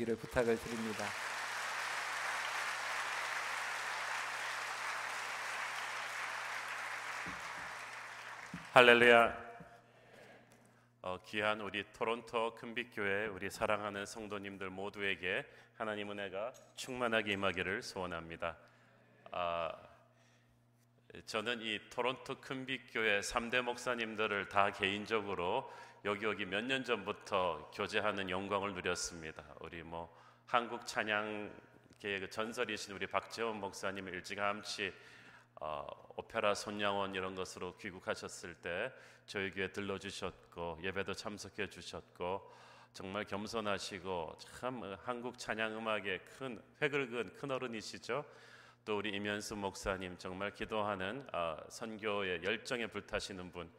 주시기를 부탁을 드립니다. 할렐루야. 어, 귀한 우리 토론토 큰빛교회 우리 사랑하는 성도님들 모두에게 하나님 은혜가 충만하게 임하기를 소원합니다. 아, 저는 이 토론토 큰빛교회 3대 목사님들을 다 개인적으로 여기 여기 몇 년 전부터 교제하는 영광을 누렸습니다. 우리 뭐 한국 찬양계의 그 전설이신 우리 박재원 목사님 일찌감치 어, 오페라 손양원 이런 것으로 귀국하셨을 때 저희 교회 들러주셨고 예배도 참석해 주셨고 정말 겸손하시고 참 한국 찬양 음악의 큰 획을 그은 큰 어른이시죠. 또 우리 임현수 목사님 정말 기도하는 어, 선교의 열정에 불타시는 분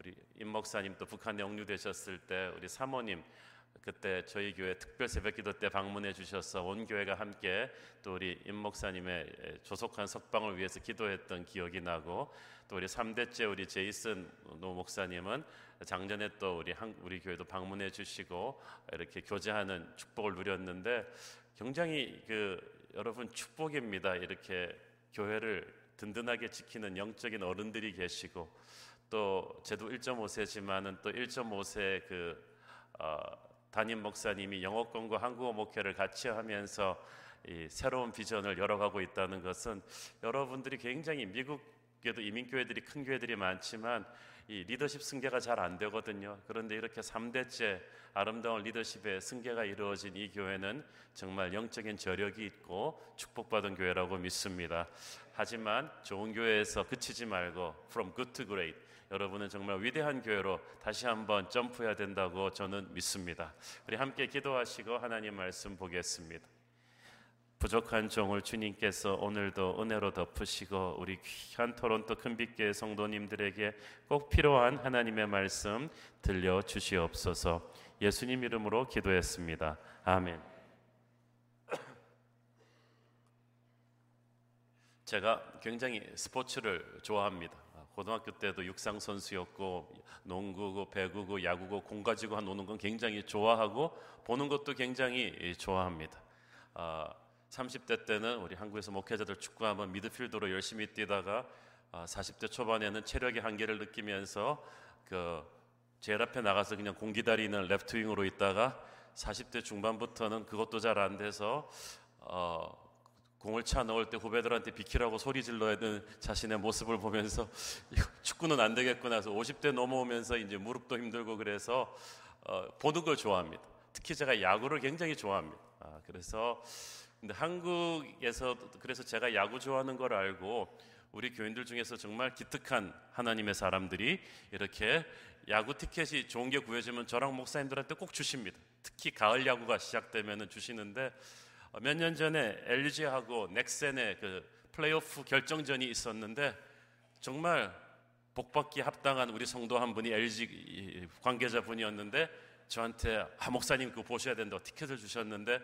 우리 임 목사님 또 북한에 영류되셨을 때 우리 사모님 그때 저희 교회 특별 새벽기도 때 방문해 주셔서 온 교회가 함께 또 우리 임 목사님의 조속한 석방을 위해서 기도했던 기억이 나고 또 우리 3대째 우리 제이슨 노 목사님은 작년에 또 우리 한, 우리 교회도 방문해 주시고 이렇게 교제하는 축복을 누렸는데 굉장히 그 여러분 축복입니다. 이렇게 교회를 든든하게 지키는 영적인 어른들이 계시고 또 제도 1.5세지만은 또 1.5세 그 어, 담임 목사님이 영어권과 한국어 목회를 같이 하면서 이 새로운 비전을 열어가고 있다는 것은 여러분들이 굉장히 미국에도 이민교회들이 큰 교회들이 많지만 이 리더십 승계가 잘 안 되거든요. 그런데 이렇게 3대째 아름다운 리더십의 승계가 이루어진 이 교회는 정말 영적인 저력이 있고 축복받은 교회라고 믿습니다. 하지만 좋은 교회에서 그치지 말고 from good to great 여러분은 정말 위대한 교회로 다시 한번 점프해야 된다고 저는 믿습니다. 우리 함께 기도하시고 하나님 말씀 보겠습니다. 부족한 종을 주님께서 오늘도 은혜로 덮으시고 우리 귀한 토론토 큰빛교회 성도님들에게 꼭 필요한 하나님의 말씀 들려 주시옵소서. 예수님 이름으로 기도했습니다. 아멘. 제가 굉장히 스포츠를 좋아합니다. 고등학교 때도 육상 선수였고 농구고 배구고 야구고 공 가지고 한 노는 건 굉장히 좋아하고 보는 것도 굉장히 좋아합니다. 아, 30대 때는 우리 한국에서 목회자들 축구하면 미드필더로 열심히 뛰다가 아, 40대 초반에는 체력의 한계를 느끼면서 그 제일 앞에 나가서 그냥 공 기다리는 레프트윙으로 있다가 40대 중반부터는 그것도 잘 안 돼서 어, 공을 차 넣을 때 후배들한테 비키라고 소리 질러야 되는 자신의 모습을 보면서 축구는 안 되겠구나 해서 50대 넘어오면서 이제 무릎도 힘들고 그래서 어, 보는 걸 좋아합니다. 특히 제가 야구를 굉장히 좋아합니다. 아, 그래서 근데 한국에서 그래서 제가 야구 좋아하는 걸 알고 우리 교인들 중에서 정말 기특한 하나님의 사람들이 이렇게 야구 티켓이 좋은 게 구해지면 저랑 목사님들한테 꼭 주십니다. 특히 가을 야구가 시작되면 주시는데 몇 년 전에 LG하고 넥센의 그 플레이오프 결정전이 있었는데 정말 복받기 합당한 우리 성도 한 분이 LG 관계자 분이었는데 저한테 아 목사님 그거 보셔야 된다 티켓을 주셨는데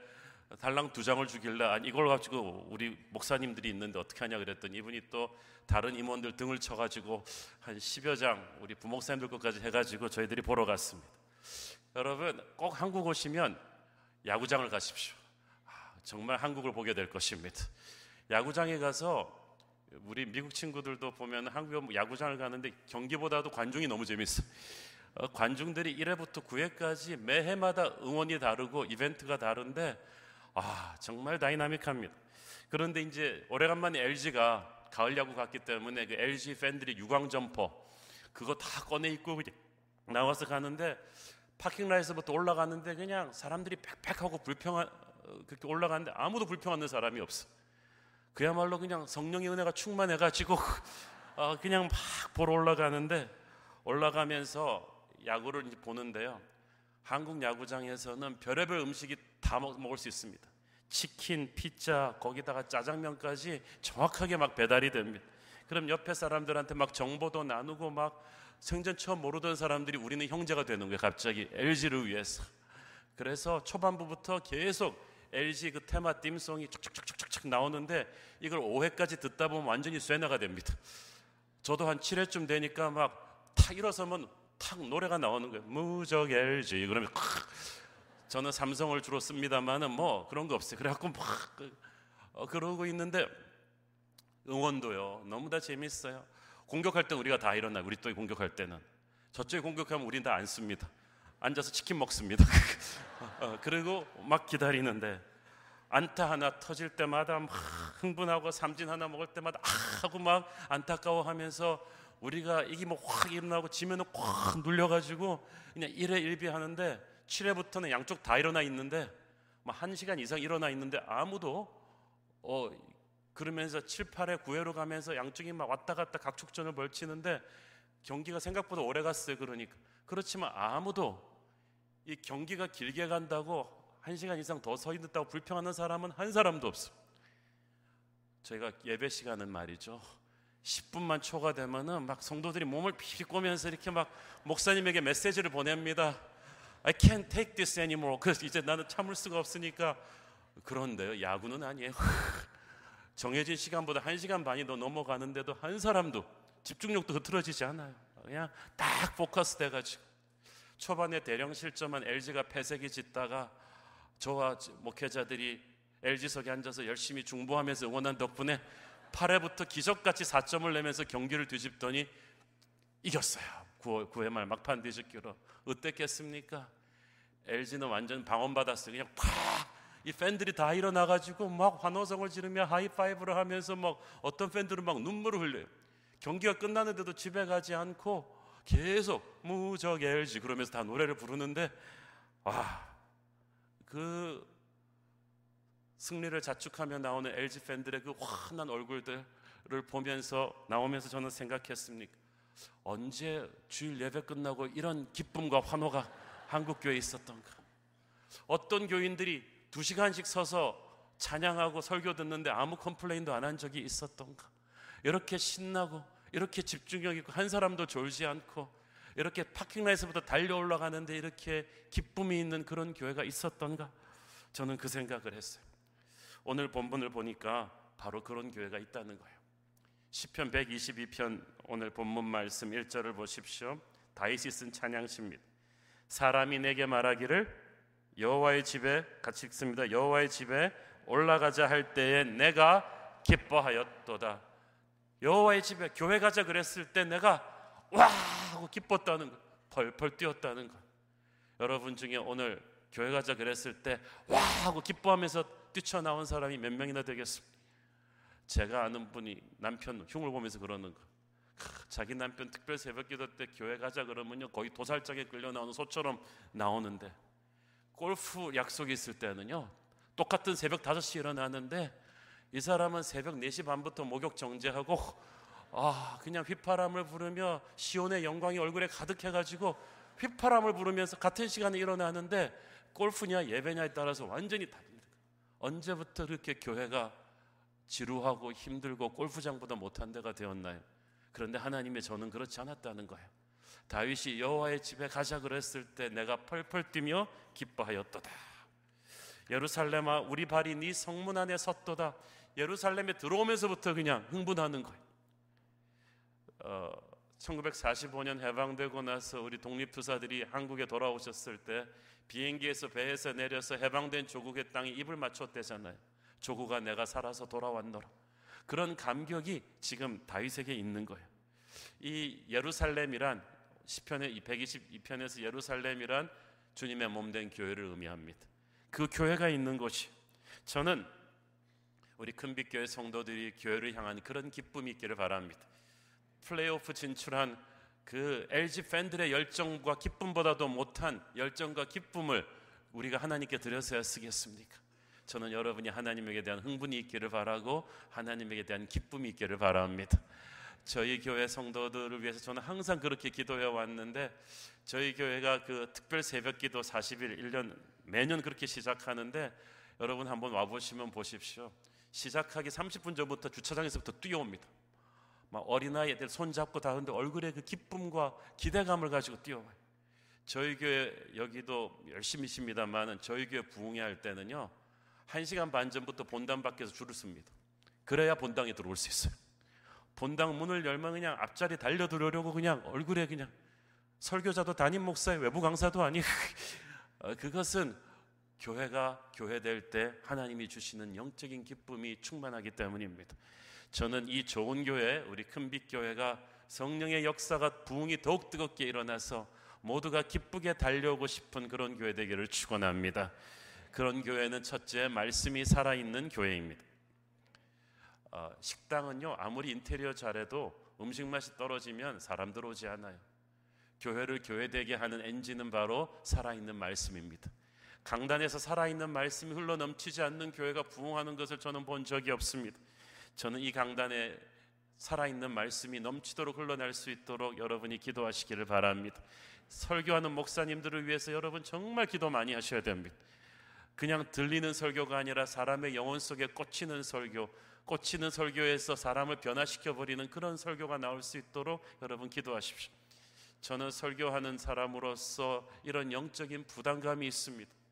달랑 두 장을 주길래 아니 이걸 가지고 우리 목사님들이 있는데 어떻게 하냐 그랬더니 이분이 또 다른 임원들 등을 쳐가지고 한 10여 장 우리 부목사님들 것까지 해가지고 저희들이 보러 갔습니다. 여러분 꼭 한국 오시면 야구장을 가십시오. 정말 한국을 보게 될 것입니다. 야구장에 가서 우리 미국 친구들도 보면 한국 야구장을 가는데 경기보다도 관중이 너무 재밌어. 어, 관중들이 1회부터 9회까지 매해마다 응원이 다르고 이벤트가 다른데 아 정말 다이나믹합니다. 그런데 이제 오래간만에 LG가 가을 야구 갔기 때문에 그 LG 팬들이 유광 점퍼 그거 다 꺼내 입고 나와서 가는데 파킹라에서부터 올라가는데 그냥 사람들이 팩팩하고 불평한 그렇게 올라가는데 아무도 불평하는 사람이 없어. 그야말로 그냥 성령의 은혜가 충만해가지고 어, 그냥 막 보러 올라가는데 올라가면서 야구를 보는데요. 한국 야구장에서는 별의별 음식이 다 먹을 수 있습니다. 치킨, 피자, 거기다가 짜장면까지 정확하게 막 배달이 됩니다. 그럼 옆에 사람들한테 막 정보도 나누고 막 생전 처음 모르던 사람들이 우리는 형제가 되는 거예요. 갑자기 LG를 위해서. 그래서 초반부부터 계속 LG 그 테마 띵송이 촉촉촉촉촉 나오는데 이걸 5회까지 듣다 보면 완전히 쇠뇌가 됩니다. 저도 한 7회쯤 되니까 막 탁 일어서면 탁 노래가 나오는 거예요. 무적 LG 그러면 저는 삼성을 주로 씁니다만은 뭐 그런 거 없어요. 그래갖고 막 어, 그러고 있는데 응원도요. 너무 다 재밌어요. 공격할 때 우리가 다 일어나. 우리 또 공격할 때는 저쪽에 공격하면 우리는 다안 씁니다. 앉아서 치킨 먹습니다. 어, 그리고 막 기다리는데 안타 하나 터질 때마다 막 흥분하고 삼진 하나 먹을 때마다 아 하고 막 안타까워하면서 우리가 이기 뭐확 일어나고 지면은 확 눌려가지고 그냥 1회 1비 하는데 7회부터는 양쪽 다 일어나 있는데 막 1시간 이상 일어나 있는데 아무도 어 그러면서 7, 8회 9회로 가면서 양쪽이 막 왔다 갔다 각축전을 벌치는데 경기가 생각보다 오래 갔어요. 그러니까 그렇지만 아무도 이 경기가 길게 간다고 1시간 이상 더 서 있다고 불평하는 사람은 한 사람도 없어. 저희가 예배 시간은 말이죠. 10분만 초과되면은 막 성도들이 몸을 비비꼬면서 이렇게 막 목사님에게 메시지를 보냅니다. I can't take this anymore. 그래서 이제 나는 참을 수가 없으니까 그런데요. 야구는 아니에요. 정해진 시간보다 한 시간 반이 더 넘어가는데도 한 사람도 집중력도 흐트러지지 않아요. 그냥 딱 포커스 돼 가지고 초반에 대령 실점한 LG가 패색이 짙다가 저와 목회자들이 LG석에 앉아서 열심히 중보하면서 응원한 덕분에 8회부터 기적같이 4점을 내면서 경기를 뒤집더니 이겼어요. 9회, 9회 말 막판 뒤집기로 어땠겠습니까? LG는 완전 방언받았어요. 그냥 팍! 이 팬들이 다 일어나가지고 막 환호성을 지르며 하이파이브를 하면서 막 어떤 팬들은 막 눈물을 흘려요. 경기가 끝나는데도 집에 가지 않고 계속 무적 LG 그러면서 다 노래를 부르는데 와, 그 승리를 자축하며 나오는 LG 팬들의 그 환한 얼굴들을 보면서 나오면서 저는 생각했습니까? 언제 주일 예배 끝나고 이런 기쁨과 환호가 한국 교회에 있었던가? 어떤 교인들이 두 시간씩 서서 찬양하고 설교 듣는데 아무 컴플레인도 안 한 적이 있었던가? 이렇게 신나고 이렇게 집중력 있고 한 사람도 졸지 않고 이렇게 파킹라에서부터 달려 올라가는데 이렇게 기쁨이 있는 그런 교회가 있었던가? 저는 그 생각을 했어요. 오늘 본문을 보니까 바로 그런 교회가 있다는 거예요. 시편 122편 오늘 본문 말씀 1절을 보십시오. 다윗이 쓴 찬양시입니다. 사람이 내게 말하기를 여호와의 집에 같이 읽습니다. 여호와의 집에 올라가자 할 때에 내가 기뻐하였도다. 여호와의 집에 교회 가자 그랬을 때 내가 와 하고 기뻤다는 거, 펄펄 뛰었다는 거. 여러분 중에 오늘 교회 가자 그랬을 때 와 하고 기뻐하면서 뛰쳐나온 사람이 몇 명이나 되겠습니까? 제가 아는 분이 남편 흉을 보면서 그러는 거. 자기 남편 특별 새벽기도 때 교회 가자 그러면요 거의 도살장에 끌려 나오는 소처럼 나오는데 골프 약속이 있을 때는요 똑같은 새벽 5시 일어나는데 이 사람은 새벽 4시 반부터 목욕 정제하고 아 그냥 휘파람을 부르며 시온의 영광이 얼굴에 가득해가지고 휘파람을 부르면서 같은 시간에 일어나는데 골프냐 예배냐에 따라서 완전히 달립니다. 언제부터 그렇게 교회가 지루하고 힘들고 골프장보다 못한 데가 되었나요? 그런데 하나님의 저는 그렇지 않았다는 거예요. 다윗이 여호와의 집에 가자 그랬을 때 내가 펄펄 뛰며 기뻐하였도다. 예루살렘아 우리 발이 네 성문 안에 섰도다. 예루살렘에 들어오면서부터 그냥 흥분하는 거예요. 어, 1945년 해방되고 나서 우리 독립투사들이 한국에 돌아오셨을 때 비행기에서 배에서 내려서 해방된 조국의 땅에 입을 맞췄대잖아요. 조국아 내가 살아서 돌아왔노라. 그런 감격이 지금 다윗에게 있는 거예요. 이 예루살렘이란 시편의 122편에서 예루살렘이란 주님의 몸 된 교회를 의미합니다. 그 교회가 있는 곳이 저는 우리 큰빛교회 성도들이 교회를 향한 그런 기쁨이 있기를 바랍니다. 플레이오프 진출한 그 LG 팬들의 열정과 기쁨보다도 못한 열정과 기쁨을 우리가 하나님께 드려서야 쓰겠습니까? 저는 여러분이 하나님에게 대한 흥분이 있기를 바라고 하나님에게 대한 기쁨이 있기를 바랍니다. 저희 교회 성도들을 위해서 저는 항상 그렇게 기도해 왔는데 저희 교회가 그 특별 새벽 기도 40일 1년 매년 그렇게 시작하는데 여러분 한번 와 보시면 보십시오. 시작하기 30분 전부터 주차장에서부터 뛰어옵니다. 막 어린아이들 손잡고 다 근데 얼굴에 그 기쁨과 기대감을 가지고 뛰어와요. 저희 교회 여기도 열심히 십니다만은 저희 교회 부흥회 할 때는요. 1시간 반 전부터 본당 밖에서 줄을 씁니다. 그래야 본당에 들어올 수 있어요. 본당 문을 열면 그냥 앞자리 달려 들어오려고 그냥 얼굴에 그냥 설교자도 담임 목사의 외부 강사도 아니고 어, 그것은 교회가 교회될 때 하나님이 주시는 영적인 기쁨이 충만하기 때문입니다. 저는 이 좋은 교회, 우리 큰빛 교회가 성령의 역사가 부흥이 더욱 뜨겁게 일어나서 모두가 기쁘게 달려오고 싶은 그런 교회 되기를 축원합니다. 그런 교회는 첫째 말씀이 살아있는 교회입니다. 어, 식당은요 아무리 인테리어 잘해도 음식 맛이 떨어지면 사람들 오지 않아요. 교회를 교회되게 하는 엔진은 바로 살아있는 말씀입니다. 강단에서 살아있는 말씀이 흘러 넘치지 않는 교회가 부흥하는 것을 저는 본 적이 없습니다. 저는 이 강단에 살아있는 말씀이 넘치도록 흘러날 수 있도록 여러분이 기도하시기를 바랍니다. 설교하는 목사님들을 위해서 여러분 정말 기도 많이 하셔야 됩니다. 그냥 들리는 설교가 아니라 사람의 영혼 속에 꽂히는 설교, 꽂히는 설교에서 사람을 변화시켜 버리는 그런 설교가 나올 수 있도록 여러분 기도하십시오. 저는 설교하는 사람으로서 이런 영적인 부담감이 있습니다.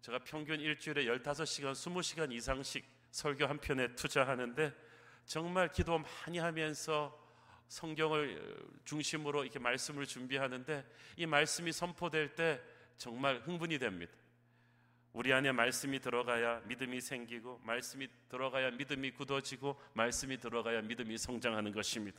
제가 평균 일주일에 15시간, 20시간 이상씩 설교 한 편에 투자하는데 정말 기도 많이 하면서 성경을 중심으로 이렇게 말씀을 준비하는데 이 말씀이 선포될 때 정말 흥분이 됩니다. 우리 안에 말씀이 들어가야 믿음이 생기고 말씀이 들어가야 믿음이 굳어지고 말씀이 들어가야 믿음이 성장하는 것입니다.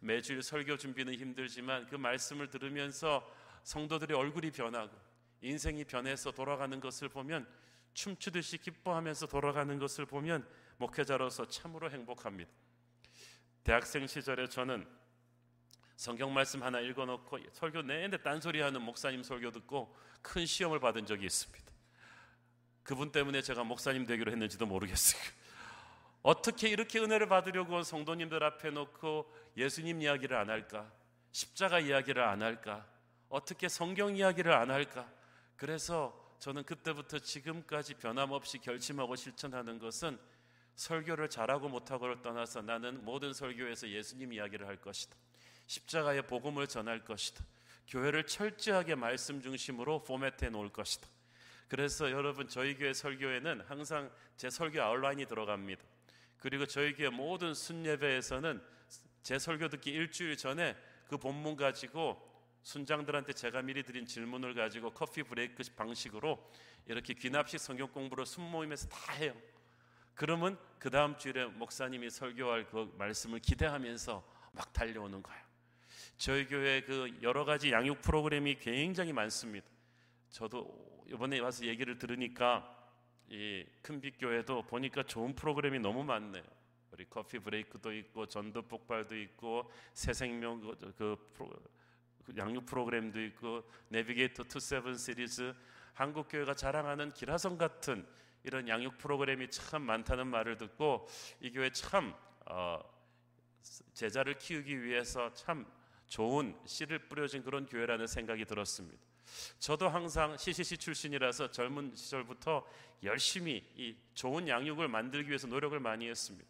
매주일 설교 준비는 힘들지만 그 말씀을 들으면서 성도들의 얼굴이 변하고 인생이 변해서 돌아가는 것을 보면 춤추듯이 기뻐하면서 돌아가는 것을 보면 목회자로서 참으로 행복합니다. 대학생 시절에 저는 성경 말씀 하나 읽어놓고 설교 내내 딴소리하는 목사님 설교 듣고 큰 시험을 받은 적이 있습니다. 그분 때문에 제가 목사님 되기로 했는지도 모르겠어요. 어떻게 이렇게 은혜를 받으려고 성도님들 앞에 놓고 예수님 이야기를 안 할까? 십자가 이야기를 안 할까? 어떻게 성경 이야기를 안 할까? 그래서 저는 그때부터 지금까지 변함없이 결심하고 실천하는 것은 설교를 잘하고 못하고를 떠나서 나는 모든 설교에서 예수님 이야기를 할 것이다. 십자가의 복음을 전할 것이다. 교회를 철저하게 말씀 중심으로 포맷해 놓을 것이다. 그래서 여러분 저희 교회 설교에는 항상 제 설교 아웃라인이 들어갑니다. 그리고 저희 교회 모든 순예배에서는 제 설교 듣기 일주일 전에 그 본문 가지고 순장들한테 제가 미리 드린 질문을 가지고 커피 브레이크 방식으로 이렇게 귀납식 성경 공부를 순모임에서 다 해요. 그러면 그 다음 주일에 목사님이 설교할 그 말씀을 기대하면서 막 달려오는 거예요. 저희 교회 그 여러 가지 양육 프로그램이 굉장히 많습니다. 저도 이번에 와서 얘기를 들으니까 이 큰빛 교회도 보니까 좋은 프로그램이 너무 많네요. 우리 커피 브레이크도 있고 전도 폭발도 있고 새 생명 그, 그, 프로, 그 양육 프로그램도 있고 내비게이터 two seven 시리즈 한국 교회가 자랑하는 기라성 같은 이런 양육 프로그램이 참 많다는 말을 듣고 이 교회 참 어, 제자를 키우기 위해서 참 좋은 씨를 뿌려진 그런 교회라는 생각이 들었습니다. 저도 항상 CCC 출신이라서 젊은 시절부터 열심히 이 좋은 양육을 만들기 위해서 노력을 많이 했습니다.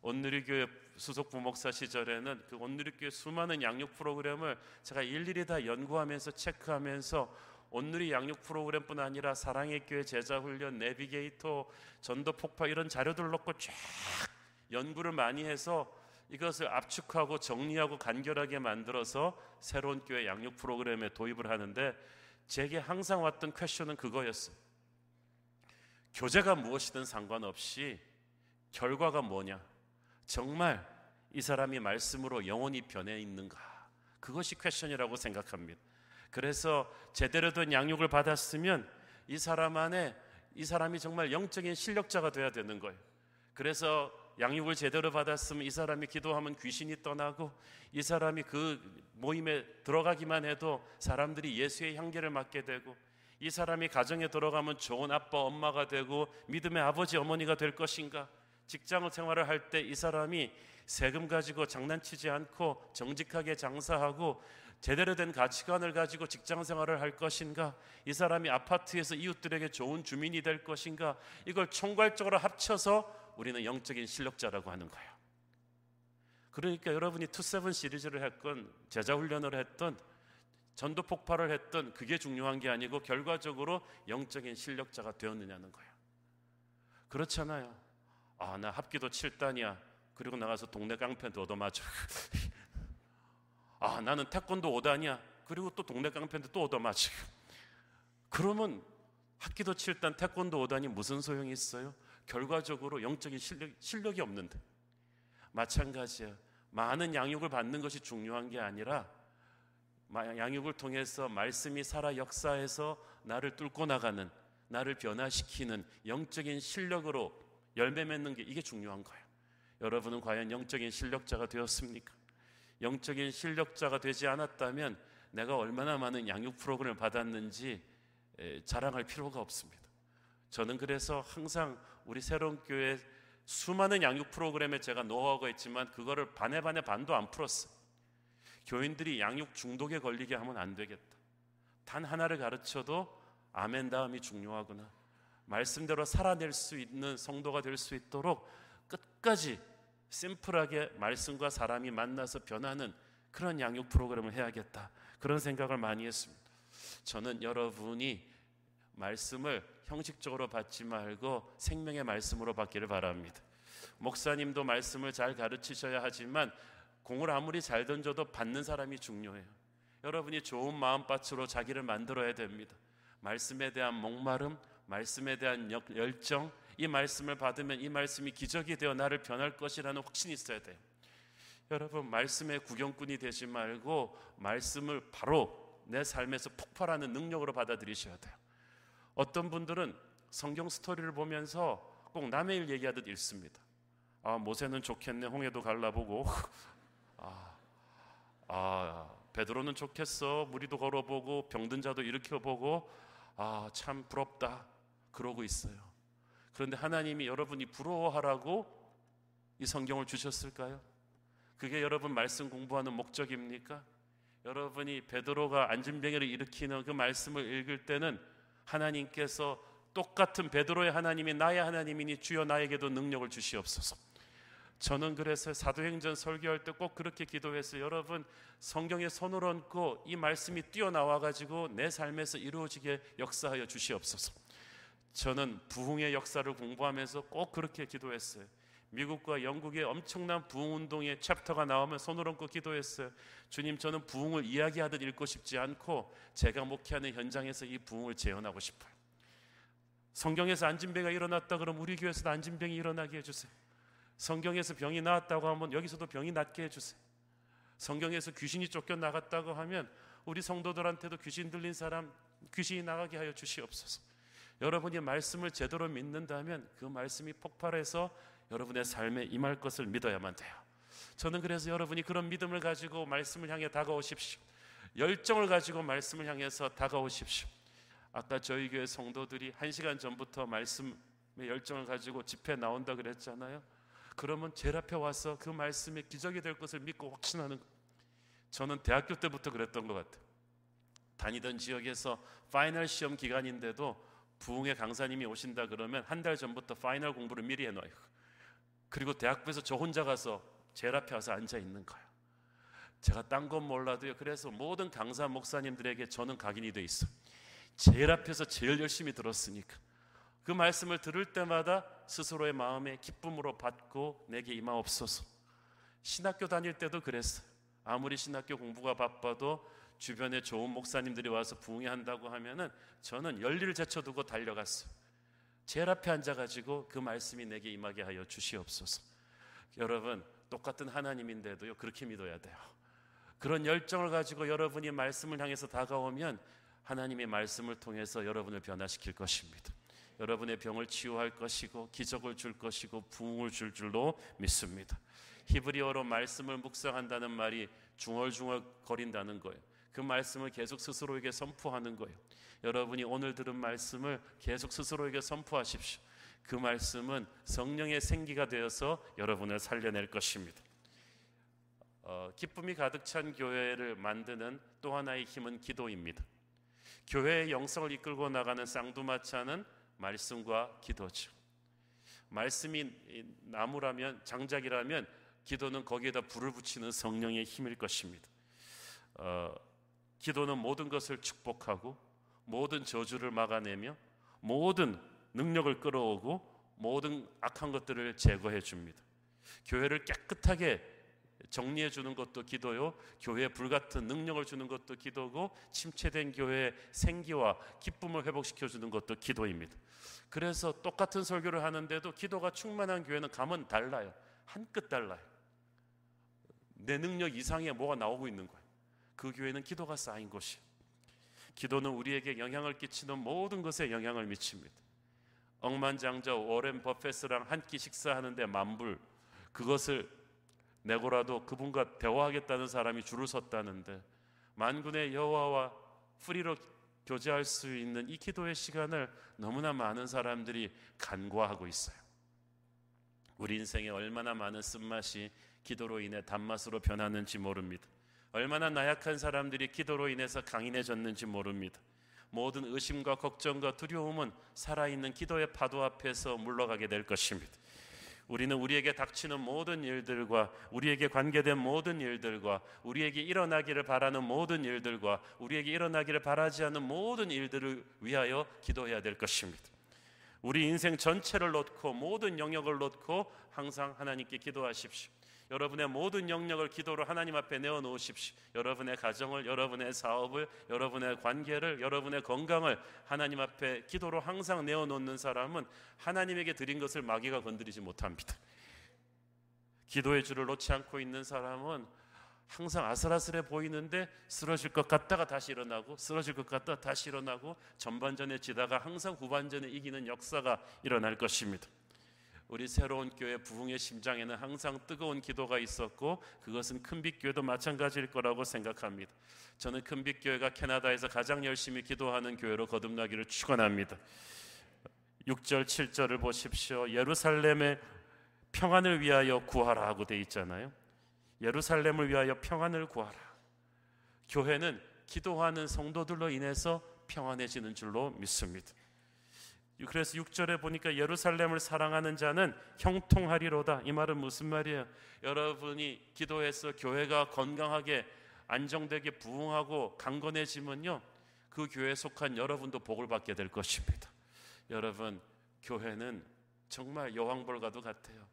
온누리 교회 수석 부목사 시절에는 그 온누리 교회 수많은 양육 프로그램을 제가 일일이 다 연구하면서 체크하면서 온누리 양육 프로그램뿐 아니라 사랑의 교회 제자 훈련, 내비게이터, 전도 폭파 이런 자료들 넣고 쫙 연구를 많이 해서 이것을 압축하고 정리하고 간결하게 만들어서 새로운 교회 양육 프로그램에 도입을 하는데 제게 항상 왔던 퀘션은 그거였어요. 교재가 무엇이든 상관없이 결과가 뭐냐? 정말 이 사람이 말씀으로 영혼이 변해 있는가? 그것이 퀘션이라고 생각합니다. 그래서 제대로 된 양육을 받았으면 이 사람 안에 이 사람이 정말 영적인 실력자가 돼야 되는 거예요. 그래서 양육을 제대로 받았으면 이 사람이 기도하면 귀신이 떠나고 이 사람이 그 모임에 들어가기만 해도 사람들이 예수의 향기를 맡게 되고 이 사람이 가정에 들어가면 좋은 아빠 엄마가 되고 믿음의 아버지 어머니가 될 것인가 직장 생활을 할 때 이 사람이 세금 가지고 장난치지 않고 정직하게 장사하고 제대로 된 가치관을 가지고 직장 생활을 할 것인가? 이 사람이 아파트에서 이웃들에게 좋은 주민이 될 것인가? 이걸 총괄적으로 합쳐서 우리는 영적인 실력자라고 하는 거예요. 그러니까 여러분이 투세븐 시리즈를 했건 제자 훈련을 했던 전도 폭발을 했던 그게 중요한 게 아니고 결과적으로 영적인 실력자가 되었느냐는 거예요. 그렇잖아요. 아, 나 합기도 7단이야. 그리고 나가서 동네 깡패한테 얻어맞아. 아, 나는 태권도 5단이야. 그리고 또 동네 깡패한테 또 얻어맞아. 그러면 학기도 7단, 태권도 5단이 무슨 소용이 있어요? 결과적으로 영적인 실력, 실력이 없는데. 마찬가지야. 많은 양육을 받는 것이 중요한 게 아니라 양육을 통해서 말씀이 살아 역사해서 나를 뚫고 나가는 나를 변화시키는 영적인 실력으로 열매 맺는 게 이게 중요한 거예요. 여러분은 과연 영적인 실력자가 되었습니까? 영적인 실력자가 되지 않았다면 내가 얼마나 많은 양육 프로그램을 받았는지 자랑할 필요가 없습니다. 저는 그래서 항상 우리 새로운 교회 수많은 양육 프로그램에 제가 노하우가 있지만 그거를 반에 반에 반도 안 풀었어요. 교인들이 양육 중독에 걸리게 하면 안 되겠다. 단 하나를 가르쳐도 아멘 다음이 중요하구나. 말씀대로 살아낼 수 있는 성도가 될 수 있도록 끝까지 심플하게 말씀과 사람이 만나서 변하는 그런 양육 프로그램을 해야겠다. 그런 생각을 많이 했습니다. 저는 여러분이 말씀을 형식적으로 받지 말고 생명의 말씀으로 받기를 바랍니다. 목사님도 말씀을 잘 가르치셔야 하지만 공을 아무리 잘 던져도 받는 사람이 중요해요. 여러분이 좋은 마음밭으로 자기를 만들어야 됩니다. 말씀에 대한 목마름, 말씀에 대한 열정, 이 말씀을 받으면 이 말씀이 기적이 되어 나를 변할 것이라는 확신이 있어야 돼요. 여러분 말씀의 구경꾼이 되지 말고 말씀을 바로 내 삶에서 폭발하는 능력으로 받아들이셔야 돼요. 어떤 분들은 성경 스토리를 보면서 꼭 남의 일 얘기하듯 읽습니다. 아 모세는 좋겠네 홍해도 갈라보고 아, 아 베드로는 좋겠어 무리도 걸어보고 병든 자도 일으켜보고 아 참 부럽다 그러고 있어요. 그런데 하나님이 여러분이 부러워하라고 이 성경을 주셨을까요? 그게 여러분 말씀 공부하는 목적입니까? 여러분이 베드로가 안진병을 일으키는 그 말씀을 읽을 때는 하나님께서 똑같은 베드로의 하나님이 나의 하나님이니 주여 나에게도 능력을 주시옵소서. 저는 그래서 사도행전 설교할 때 꼭 그렇게 기도했어요. 여러분 성경에 손을 얹고 이 말씀이 뛰어나와 가지고 내 삶에서 이루어지게 역사하여 주시옵소서. 저는 부흥의 역사를 공부하면서 꼭 그렇게 기도했어요. 미국과 영국의 엄청난 부흥 운동의 챕터가 나오면 손을 얹고 기도했어요. 주님, 저는 부흥을 이야기하듯 읽고 싶지 않고 제가 목회하는 현장에서 이 부흥을 재현하고 싶어요. 성경에서 안진병이 일어났다 그러면 우리 교회에서도 안진병이 일어나게 해주세요. 성경에서 병이 나았다고 하면 여기서도 병이 낫게 해주세요. 성경에서 귀신이 쫓겨 나갔다고 하면 우리 성도들한테도 귀신 들린 사람 귀신이 나가게 하여 주시옵소서. 여러분이 말씀을 제대로 믿는다면 그 말씀이 폭발해서 여러분의 삶에 임할 것을 믿어야만 돼요. 저는 그래서 여러분이 그런 믿음을 가지고 말씀을 향해 다가오십시오. 열정을 가지고 말씀을 향해서 다가오십시오. 아까 저희 교회 성도들이 한 시간 전부터 말씀의 열정을 가지고 집회 나온다 그랬잖아요. 그러면 제 앞에 와서 그 말씀이 기적이 될 것을 믿고 확신하는 저는 대학교 때부터 그랬던 것 같아요. 다니던 지역에서 final 시험 기간인데도 부흥회 강사님이 오신다 그러면 한 달 전부터 final 공부를 미리 해놔요. 그리고 대학부에서 저 혼자 가서 제일 앞에 와서 앉아 있는 거예요. 제가 딴 건 몰라도요. 그래서 모든 강사 목사님들에게 저는 각인이 돼 있어. 제일 앞에서 제일 열심히 들었으니까. 그 말씀을 들을 때마다 스스로의 마음에 기쁨으로 받고 내게 임하옵소서. 신학교 다닐 때도 그랬어요. 아무리 신학교 공부가 바빠도 주변에 좋은 목사님들이 와서 부흥회 한다고 하면은 저는 열리를 제쳐두고 달려갔어요. 제일 앞에 앉아가지고 그 말씀이 내게 임하게 하여 주시옵소서. 여러분 똑같은 하나님인데도요 그렇게 믿어야 돼요. 그런 열정을 가지고 여러분이 말씀을 향해서 다가오면 하나님의 말씀을 통해서 여러분을 변화시킬 것입니다. 여러분의 병을 치유할 것이고 기적을 줄 것이고 부흥을 줄 줄로 믿습니다. 히브리어로 말씀을 묵상한다는 말이 중얼중얼 거린다는 거예요. 그 말씀을 계속 스스로에게 선포하는 거예요. 여러분이 오늘 들은 말씀을 계속 스스로에게 선포하십시오. 그 말씀은 성령의 생기가 되어서 여러분을 살려낼 것입니다. 어, 기쁨이 가득 찬 교회를 만드는 또 하나의 힘은 기도입니다. 교회의 영성을 이끌고 나가는 쌍두마차는 말씀과 기도죠. 말씀이 나무라면 장작이라면 기도는 거기에다 불을 붙이는 성령의 힘일 것입니다. 어, 기도는 모든 것을 축복하고 모든 저주를 막아내며 모든 능력을 끌어오고 모든 악한 것들을 제거해 줍니다. 교회를 깨끗하게 정리해 주는 것도 기도요. 교회에 불같은 능력을 주는 것도 기도고 침체된 교회의 생기와 기쁨을 회복시켜 주는 것도 기도입니다. 그래서 똑같은 설교를 하는데도 기도가 충만한 교회는 감은 달라요. 한 끗 달라요. 내 능력 이상의 뭐가 나오고 있는 거예요. 그 교회는 기도가 쌓인 곳이에요. 기도는 우리에게 영향을 끼치는 모든 것에 영향을 미칩니다. 억만장자 워렌 버페스랑 한 끼 식사하는데 만불 그것을 내고라도 그분과 대화하겠다는 사람이 줄을 섰다는데 만군의 여호와와 프리로 교제할 수 있는 이 기도의 시간을 너무나 많은 사람들이 간과하고 있어요. 우리 인생에 얼마나 많은 쓴맛이 기도로 인해 단맛으로 변하는지 모릅니다. 얼마나 나약한 사람들이 기도로 인해서 강인해졌는지 모릅니다. 모든 의심과 걱정과 두려움은 살아있는 기도의 파도 앞에서 물러가게 될 것입니다. 우리는 우리에게 닥치는 모든 일들과 우리에게 관계된 모든 일들과 우리에게 일어나기를 바라는 모든 일들과 우리에게 일어나기를 바라지 않는 모든 일들을 위하여 기도해야 될 것입니다. 우리 인생 전체를 놓고 모든 영역을 놓고 항상 하나님께 기도하십시오. 여러분의 모든 영역을 기도로 하나님 앞에 내어 놓으십시오. 여러분의 가정을, 여러분의 사업을, 여러분의 관계를, 여러분의 건강을 하나님 앞에 기도로 항상 내어 놓는 사람은 하나님에게 드린 것을 마귀가 건드리지 못합니다. 기도의 줄을 놓지 않고 있는 사람은 항상 아슬아슬해 보이는데 쓰러질 것 같다가 다시 일어나고 쓰러질 것 같다가 다시 일어나고 전반전에 지다가 항상 후반전에 이기는 역사가 일어날 것입니다. 우리 새로운 교회 부흥의 심장에는 항상 뜨거운 기도가 있었고 그것은 큰빛교회도 마찬가지일 거라고 생각합니다. 저는 큰빛교회가 캐나다에서 가장 열심히 기도하는 교회로 거듭나기를 축원합니다. 6절 7절을 보십시오. 예루살렘의 평안을 위하여 구하라 하고 돼 있잖아요. 예루살렘을 위하여 평안을 구하라. 교회는 기도하는 성도들로 인해서 평안해지는 줄로 믿습니다. 그래서 6절에 보니까 예루살렘을 사랑하는 자는 형통하리로다. 이 말은 무슨 말이에요? 여러분이 기도해서 교회가 건강하게 안정되게 부흥하고 강건해지면요. 그 교회에 속한 여러분도 복을 받게 될 것입니다. 여러분, 교회는 정말 여왕벌과도 같아요.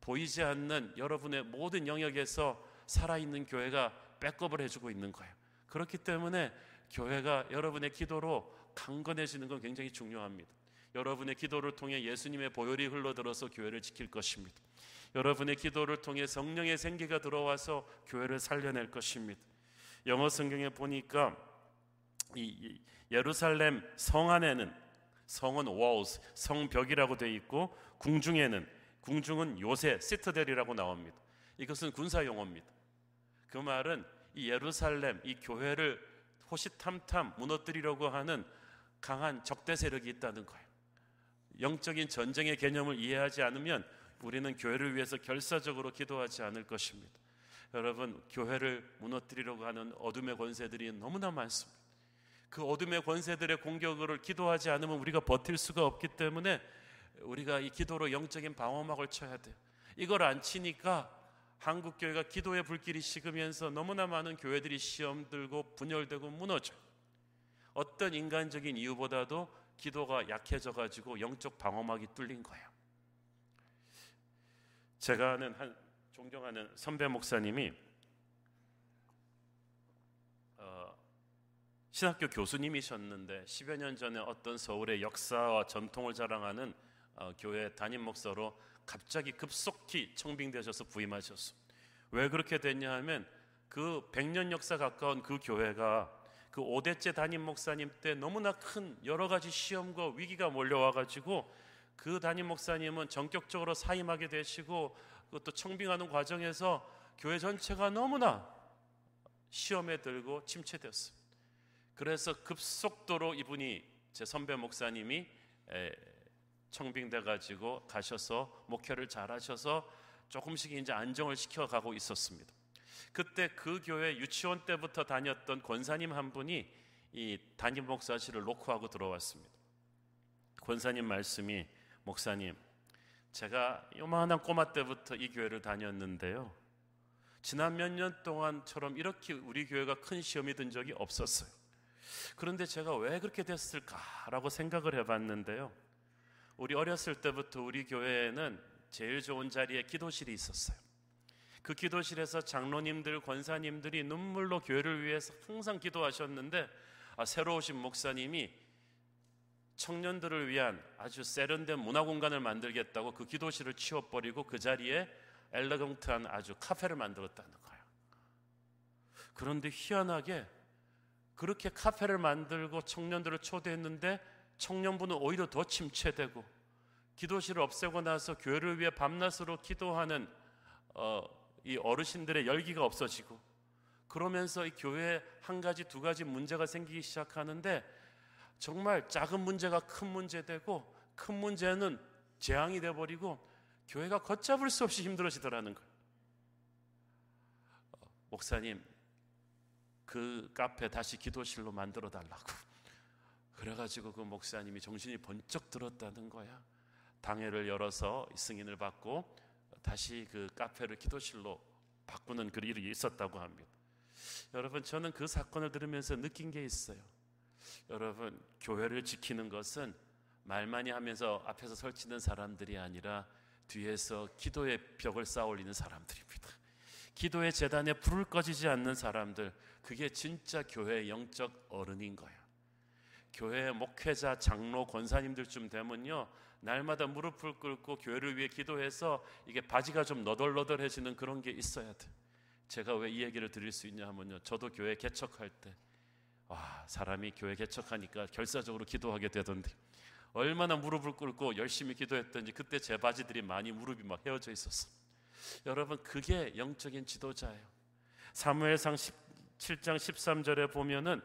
보이지 않는 여러분의 모든 영역에서 살아있는 교회가 백업을 해주고 있는 거예요. 그렇기 때문에 교회가 여러분의 기도로 강건해지는 건 굉장히 중요합니다. 여러분의 기도를 통해 예수님의 보혈이 흘러들어서 교회를 지킬 것입니다. 여러분의 기도를 통해 성령의 생기가 들어와서 교회를 살려낼 것입니다. 영어 성경에 보니까 이 예루살렘 성 안에는 성은 walls, 성벽이라고 되어 있고 궁중에는 궁중은 요새 시트델이라고 나옵니다. 이것은 군사 용어입니다. 그 말은 이 예루살렘 이 교회를 호시탐탐 무너뜨리려고 하는 강한 적대 세력이 있다는 거예요. 영적인 전쟁의 개념을 이해하지 않으면 우리는 교회를 위해서 결사적으로 기도하지 않을 것입니다. 여러분, 교회를 무너뜨리려고 하는 어둠의 권세들이 너무나 많습니다. 그 어둠의 권세들의 공격을 기도하지 않으면 우리가 버틸 수가 없기 때문에 우리가 이 기도로 영적인 방어막을 쳐야 돼요. 이걸 안 치니까 한국 교회가 기도의 불길이 식으면서 너무나 많은 교회들이 시험 들고 분열되고 무너져. 어떤 인간적인 이유보다도 기도가 약해져 가지고 영적 방어막이 뚫린 거예요. 제가 아는 한 존경하는 선배 목사님이 어, 신학교 교수님이셨는데 10여 년 전에 어떤 서울의 역사와 전통을 자랑하는 어, 교회 담임 목사로 갑자기 급속히 청빙되셔서 부임하셨어. 왜 그렇게 됐냐 하면 그 100년 역사 가까운 그 교회가 그 5대째 담임 목사님 때 너무나 큰 여러 가지 시험과 위기가 몰려와 가지고 그 담임 목사님은 전격적으로 사임하게 되시고 그것도 청빙하는 과정에서 교회 전체가 너무나 시험에 들고 침체되었습니다. 그래서 급속도로 이분이 제 선배 목사님이 청빙돼 가지고 가셔서 목회를 잘하셔서 조금씩 이제 안정을 시켜가고 있었습니다. 그때 그 교회 유치원 때부터 다녔던 권사님 한 분이 이 담임 목사실을 놓고 하고 들어왔습니다. 권사님 말씀이 목사님 제가 요만한 꼬마 때부터 이 교회를 다녔는데요. 지난 몇 년 동안처럼 이렇게 우리 교회가 큰 시험이 든 적이 없었어요. 그런데 제가 왜 그렇게 됐을까라고 생각을 해봤는데요. 우리 어렸을 때부터 우리 교회에는 제일 좋은 자리에 기도실이 있었어요. 그 기도실에서 장로님들, 권사님들이 눈물로 교회를 위해서 항상 기도하셨는데 아, 새로 오신 목사님이 청년들을 위한 아주 세련된 문화 공간을 만들겠다고 그 기도실을 치워버리고 그 자리에 엘레강트한 아주 카페를 만들었다는 거예요. 그런데 희한하게 그렇게 카페를 만들고 청년들을 초대했는데 청년부는 오히려 더 침체되고 기도실을 없애고 나서 교회를 위해 밤낮으로 기도하는 어, 이 어르신들의 열기가 없어지고 그러면서 이 교회에 한 가지 두 가지 문제가 생기기 시작하는데 정말 작은 문제가 큰 문제 되고 큰 문제는 재앙이 돼 버리고 교회가 걷잡을 수 없이 힘들어지더라는 거예요. 어, 목사님 그 카페 다시 기도실로 만들어 달라고. 그래가지고 그 목사님이 정신이 번쩍 들었다는 거야. 당회를 열어서 승인을 받고 다시 그 카페를 기도실로 바꾸는 그 일이 있었다고 합니다. 여러분 저는 그 사건을 들으면서 느낀 게 있어요. 여러분 교회를 지키는 것은 말만이 하면서 앞에서 설치는 사람들이 아니라 뒤에서 기도의 벽을 쌓아 올리는 사람들입니다. 기도의 재단에 불을 꺼지지 않는 사람들, 그게 진짜 교회의 영적 어른인 거예요. 교회 목회자, 장로, 권사님들쯤 되면요, 날마다 무릎을 꿇고 교회를 위해 기도해서 이게 바지가 좀 너덜너덜해지는 그런 게 있어야 돼. 제가 왜 이 얘기를 드릴 수 있냐 하면요, 저도 교회 개척할 때, 와, 사람이 교회 개척하니까 결사적으로 기도하게 되던데, 얼마나 무릎을 꿇고 열심히 기도했던지 그때 제 바지들이 많이 무릎이 막 헤어져 있었어. 여러분 그게 영적인 지도자예요. 사무엘상 17장 13절에 보면은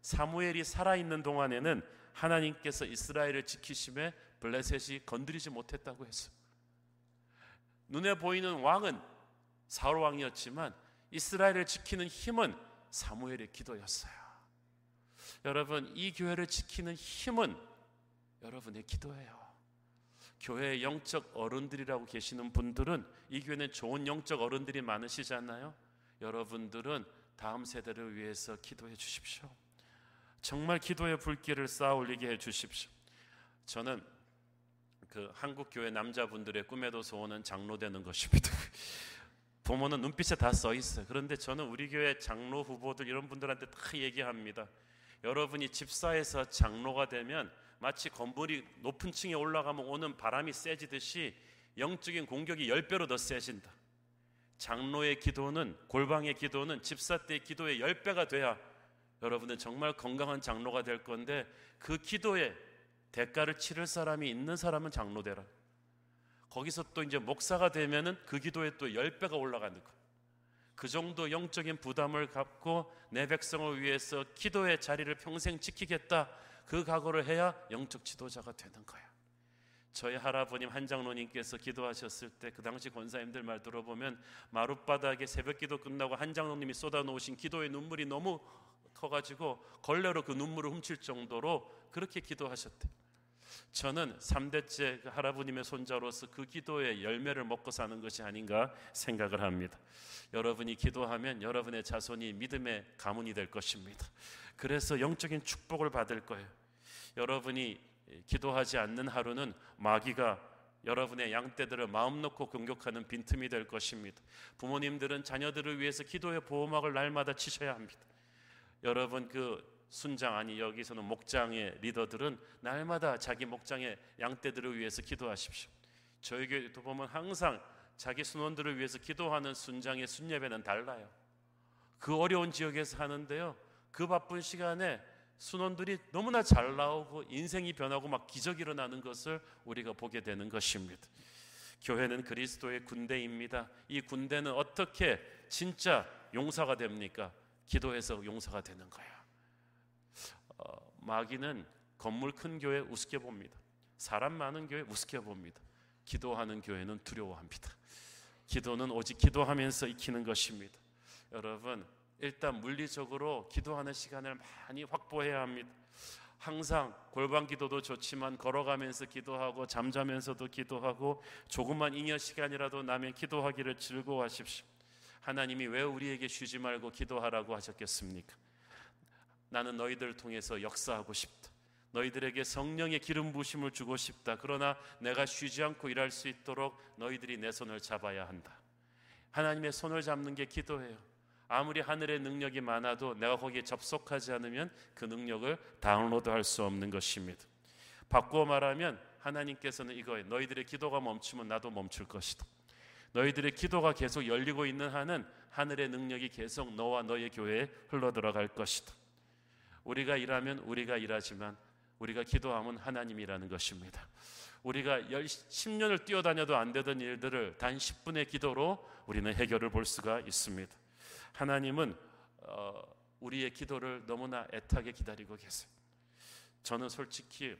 사무엘이 살아 있는 동안에는 하나님께서 이스라엘을 지키심에 블레셋이 건드리지 못했다고 했어. 눈에 보이는 왕은 사울 왕이었지만 이스라엘을 지키는 힘은 사무엘의 기도였어요. 여러분 이 교회를 지키는 힘은 여러분의 기도예요. 교회 영적 어른들이라고 계시는 분들은 이 교회는 좋은 영적 어른들이 많으시잖아요. 여러분들은 다음 세대를 위해서 기도해 주십시오. 정말 기도의 불길을 쌓아 올리게 해 주십시오. 저는 그 한국 교회 남자분들의 꿈에도 소원은 장로 되는 것입니다. 부모는 눈빛에 다 써 있어요. 그런데 저는 우리 교회 장로 후보들 이런 분들한테 다 얘기합니다. 여러분이 집사에서 장로가 되면 마치 건물이 높은 층에 올라가면 오는 바람이 세지듯이 영적인 공격이 10배로 더 세진다. 장로의 기도는 골방의 기도는 집사 때의 기도의 10배가 돼야 여러분은 정말 건강한 장로가 될 건데 그 기도에 대가를 치를 사람이 있는 사람은 장로 되라. 거기서 또 이제 목사가 되면은 그 기도에 또 10배가 올라가는 거. 그 정도 영적인 부담을 갖고 내 백성을 위해서 기도의 자리를 평생 지키겠다. 그 각오를 해야 영적 지도자가 되는 거야. 저희 할아버님 한 장로님께서 기도하셨을 때 그 당시 권사님들 말 들어보면 마룻바닥에 새벽기도 끝나고 한 장로님이 쏟아놓으신 기도의 눈물이 너무 커가지고 걸레로 그 눈물을 훔칠 정도로 그렇게 기도하셨대. 저는 3대째 그 할아버님의 손자로서 그 기도의 열매를 먹고 사는 것이 아닌가 생각을 합니다. 여러분이 기도하면 여러분의 자손이 믿음의 가문이 될 것입니다. 그래서 영적인 축복을 받을 거예요. 여러분이 기도하지 않는 하루는 마귀가 여러분의 양떼들을 마음 놓고 공격하는 빈틈이 될 것입니다. 부모님들은 자녀들을 위해서 기도의 보호막을 날마다 치셔야 합니다. 여러분 그 순장 아니 여기서는 목장의 리더들은 날마다 자기 목장의 양떼들을 위해서 기도하십시오. 저희 교회도 보면 항상 자기 순원들을 위해서 기도하는 순장의 순예배는 달라요. 그 어려운 지역에서 하는데요. 그 바쁜 시간에 순원들이 너무나 잘 나오고 인생이 변하고 막 기적이 일어나는 것을 우리가 보게 되는 것입니다. 교회는 그리스도의 군대입니다. 이 군대는 어떻게 진짜 용사가 됩니까? 기도해서 용사가 되는 거야. 어, 마귀는 건물 큰 교회 우습게 봅니다. 사람 많은 교회 우습게 봅니다. 기도하는 교회는 두려워합니다. 기도는 오직 기도하면서 익히는 것입니다. 여러분, 일단 물리적으로 기도하는 시간을 많이 확보해야 합니다. 항상 골반 기도도 좋지만 걸어가면서 기도하고 잠자면서도 기도하고 조금만 잉여 시간이라도 나면 기도하기를 즐거워하십시오. 하나님이 왜 우리에게 쉬지 말고 기도하라고 하셨겠습니까? 나는 너희들을 통해서 역사하고 싶다. 너희들에게 성령의 기름 부심을 주고 싶다. 그러나 내가 쉬지 않고 일할 수 있도록 너희들이 내 손을 잡아야 한다. 하나님의 손을 잡는 게 기도예요. 아무리 하늘의 능력이 많아도 내가 거기에 접속하지 않으면 그 능력을 다운로드할 수 없는 것입니다. 바꾸어 말하면 하나님께서는 이거예요. 너희들의 기도가 멈추면 나도 멈출 것이다. 너희들의 기도가 계속 열리고 있는 한은 하늘의 능력이 계속 너와 너의 교회에 흘러 들어갈 것이다. 우리가 일하면 우리가 일하지만 우리가 기도하면 하나님이라는 것입니다. 우리가 10년을 뛰어다녀도 안 되던 일들을 단 10분의 기도로 우리는 해결을 볼 수가 있습니다. 하나님은 어, 우리의 기도를 너무나 애타게 기다리고 계세요. 저는 솔직히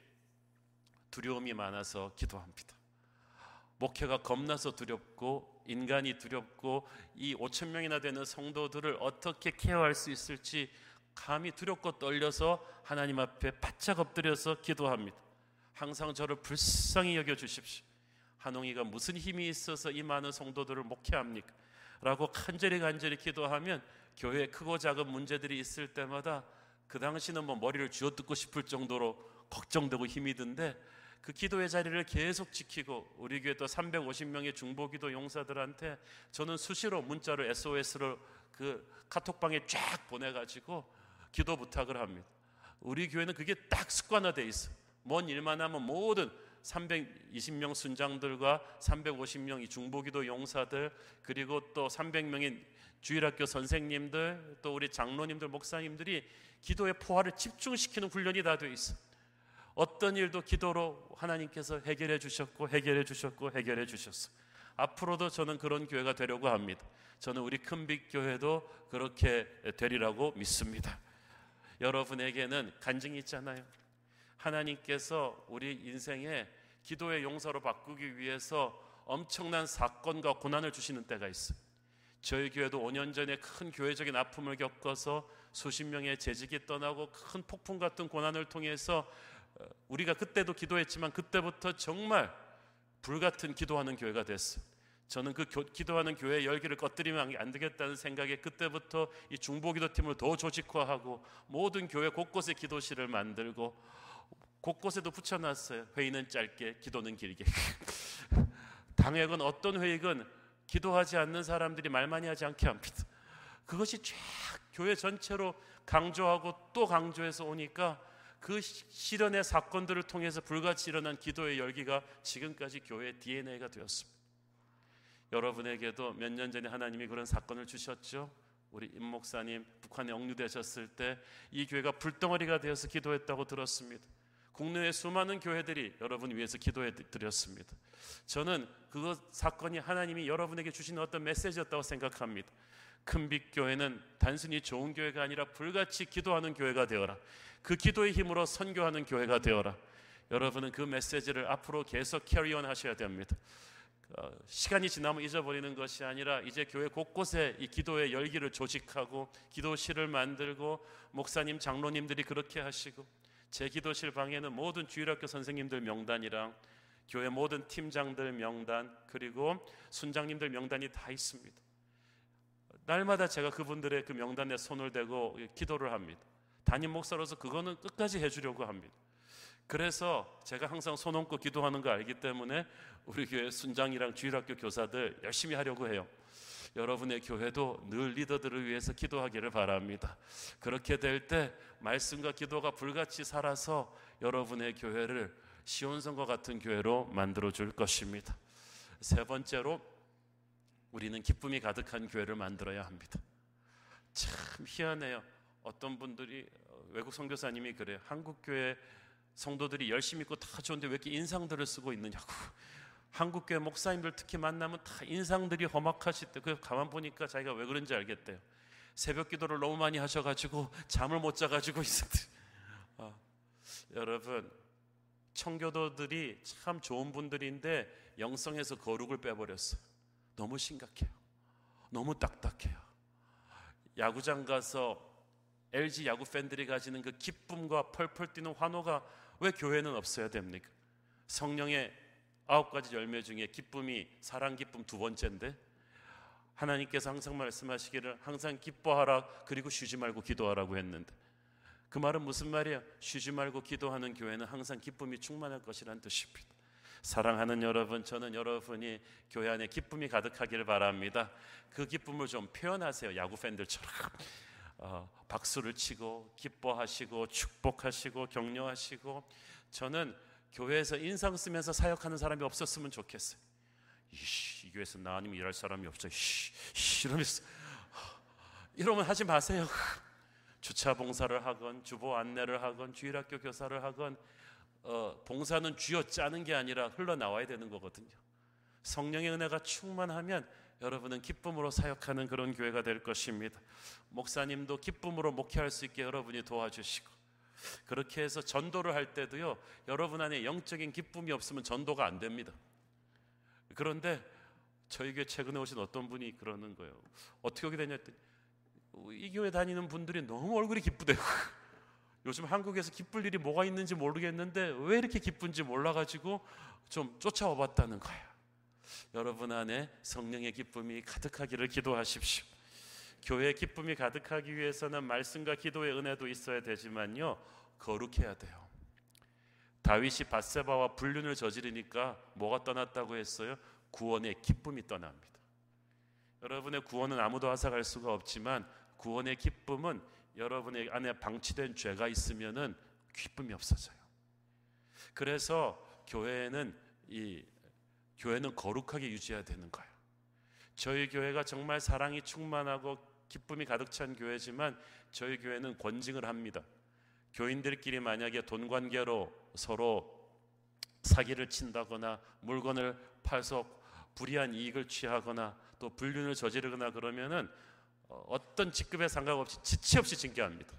두려움이 많아서 기도합니다. 목회가 겁나서 두렵고 인간이 두렵고 이 5천 명이나 되는 성도들을 어떻게 케어할 수 있을지 감히 두렵고 떨려서 하나님 앞에 바짝 엎드려서 기도합니다. 항상 저를 불쌍히 여겨 주십시오. 한홍이가 무슨 힘이 있어서 이 많은 성도들을 목회합니까? 라고 간절히 간절히 기도하면 교회에 크고 작은 문제들이 있을 때마다 그 당시는 뭐 머리를 쥐어뜯고 싶을 정도로 걱정되고 힘이 든데 그 기도의 자리를 계속 지키고 우리 교회 또 350명의 중보기도 용사들한테 저는 수시로 문자를 SOS로 그 카톡방에 쫙 보내가지고 기도 부탁을 합니다. 우리 교회는 그게 딱 습관화돼 있어. 뭔 일만 하면 모든 320명 순장들과 350명 이 중보기도 용사들 그리고 또 300명의 주일학교 선생님들 또 우리 장로님들 목사님들이 기도의 포화를 집중시키는 훈련이 다 돼 있어. 어떤 일도 기도로 하나님께서 해결해 주셨고 해결해 주셨고 해결해 주셨어. 앞으로도 저는 그런 교회가 되려고 합니다. 저는 우리 큰빛 교회도 그렇게 되리라고 믿습니다. 여러분에게는 간증이 있잖아요. 하나님께서 우리 인생에 기도의 용서로 바꾸기 위해서 엄청난 사건과 고난을 주시는 때가 있어요. 저희 교회도 5년 전에 큰 교회적인 아픔을 겪어서 수십 명의 재직이 떠나고 큰 폭풍 같은 고난을 통해서 어, 우리가 그때도 기도했지만 그때부터 정말 불같은 기도하는 교회가 됐어요. 저는 그 기도하는 교회 열기를 꺼뜨리면 안 되겠다는 생각에 그때부터 이 중보기도 팀을 더 조직화하고 모든 교회 곳곳에 기도실을 만들고 곳곳에도 붙여놨어요. 회의는 짧게, 기도는 길게. 당회건 어떤 회의건 기도하지 않는 사람들이 말 많이 하지 않게 합니다. 그것이 쫙 교회 전체로 강조하고 또 강조해서 오니까 그 실현의 사건들을 통해서 불같이 일어난 기도의 열기가 지금까지 교회의 DNA가 되었습니다. 여러분에게도 몇 년 전에 하나님이 그런 사건을 주셨죠. 우리 임 목사님 북한에 억류되셨을 때 이 교회가 불덩어리가 되어서 기도했다고 들었습니다. 국내의 수많은 교회들이 여러분 위해서 기도해 드렸습니다. 저는 그 사건이 하나님이 여러분에게 주신 어떤 메시지였다고 생각합니다. 큰빛 교회는 단순히 좋은 교회가 아니라 불같이 기도하는 교회가 되어라. 그 기도의 힘으로 선교하는 교회가 되어라. 여러분은 그 메시지를 앞으로 계속 캐리온 하셔야 됩니다. 어, 시간이 지나면 잊어버리는 것이 아니라 이제 교회 곳곳에 이 기도의 열기를 조직하고 기도실을 만들고 목사님 장로님들이 그렇게 하시고 제 기도실 방에는 모든 주일학교 선생님들 명단이랑 교회 모든 팀장들 명단 그리고 순장님들 명단이 다 있습니다. 날마다 제가 그분들의 그 명단에 손을 대고 기도를 합니다. 담임 목사로서 그거는 끝까지 해주려고 합니다. 그래서 제가 항상 손 얹고 기도하는 거 알기 때문에 우리 교회 순장이랑 주일학교 교사들 열심히 하려고 해요. 여러분의 교회도 늘 리더들을 위해서 기도하기를 바랍니다. 그렇게 될 때 말씀과 기도가 불같이 살아서 여러분의 교회를 시온성과 같은 교회로 만들어 줄 것입니다. 세 번째로 우리는 기쁨이 가득한 교회를 만들어야 합니다. 참 희한해요. 어떤 분들이 외국 선교사님이 그래요. 한국 교회 성도들이 열심히 있고 다 좋은데 왜 이렇게 인상들을 쓰고 있느냐고. 한국교회 목사님들 특히 만나면 다 인상들이 험악하시대. 그 가만 보니까 자기가 왜 그런지 알겠대요. 새벽 기도를 너무 많이 하셔가지고 잠을 못 자가지고 있었대. 아, 여러분 청교도들이 참 좋은 분들인데 영성에서 거룩을 빼버렸어. 너무 심각해요. 너무 딱딱해요. 야구장 가서 LG 야구 팬들이 가지는 그 기쁨과 펄펄 뛰는 환호가 왜 교회는 없어야 됩니까? 성령의 아홉 가지 열매 중에 기쁨이 사랑 기쁨 두 번째인데 하나님께서 항상 말씀하시기를 항상 기뻐하라 그리고 쉬지 말고 기도하라고 했는데 그 말은 무슨 말이야? 쉬지 말고 기도하는 교회는 항상 기쁨이 충만할 것이란 뜻입니다. 사랑하는 여러분, 저는 여러분이 교회 안에 기쁨이 가득하기를 바랍니다. 그 기쁨을 좀 표현하세요. 야구 팬들처럼. 어, 박수를 치고 기뻐하시고 축복하시고 격려하시고 저는 교회에서 인상 쓰면서 사역하는 사람이 없었으면 좋겠어요. 이씨, 이 교회에서 나 아니면 일할 사람이 없어. 이러면서 이러면 하지 마세요. 주차 봉사를 하건 주보 안내를 하건 주일학교 교사를 하건 어, 봉사는 쥐어 짜는 게 아니라 흘러 나와야 되는 거거든요. 성령의 은혜가 충만하면 여러분은 기쁨으로 사역하는 그런 교회가 될 것입니다. 목사님도 기쁨으로 목회할 수 있게 여러분이 도와주시고 그렇게 해서 전도를 할 때도요. 여러분 안에 영적인 기쁨이 없으면 전도가 안 됩니다. 그런데 저희 교회 최근에 오신 어떤 분이 그러는 거예요. 어떻게 오게 되냐 했더니 이 교회 다니는 분들이 너무 얼굴이 기쁘대요. 요즘 한국에서 기쁠 일이 뭐가 있는지 모르겠는데 왜 이렇게 기쁜지 몰라가지고 좀 쫓아와 봤다는 거야. 여러분 안에 성령의 기쁨이 가득하기를 기도하십시오. 교회의 기쁨이 가득하기 위해서는 말씀과 기도의 은혜도 있어야 되지만요. 거룩해야 돼요. 다윗이 바세바와 불륜을 저지르니까 뭐가 떠났다고 했어요? 구원의 기쁨이 떠납니다. 여러분의 구원은 아무도 앗아갈 수가 없지만 구원의 기쁨은 여러분의 안에 방치된 죄가 있으면은 기쁨이 없어져요. 그래서 교회는 이 교회는 거룩하게 유지해야 되는 거예요. 저희 교회가 정말 사랑이 충만하고 기쁨이 가득 찬 교회지만 저희 교회는 권징을 합니다. 교인들끼리 만약에 돈 관계로 서로 사기를 친다거나 물건을 팔서 불이한 이익을 취하거나 또 불륜을 저지르거나 그러면은 어, 어떤 직급에 상관없이 지체 없이 징계합니다.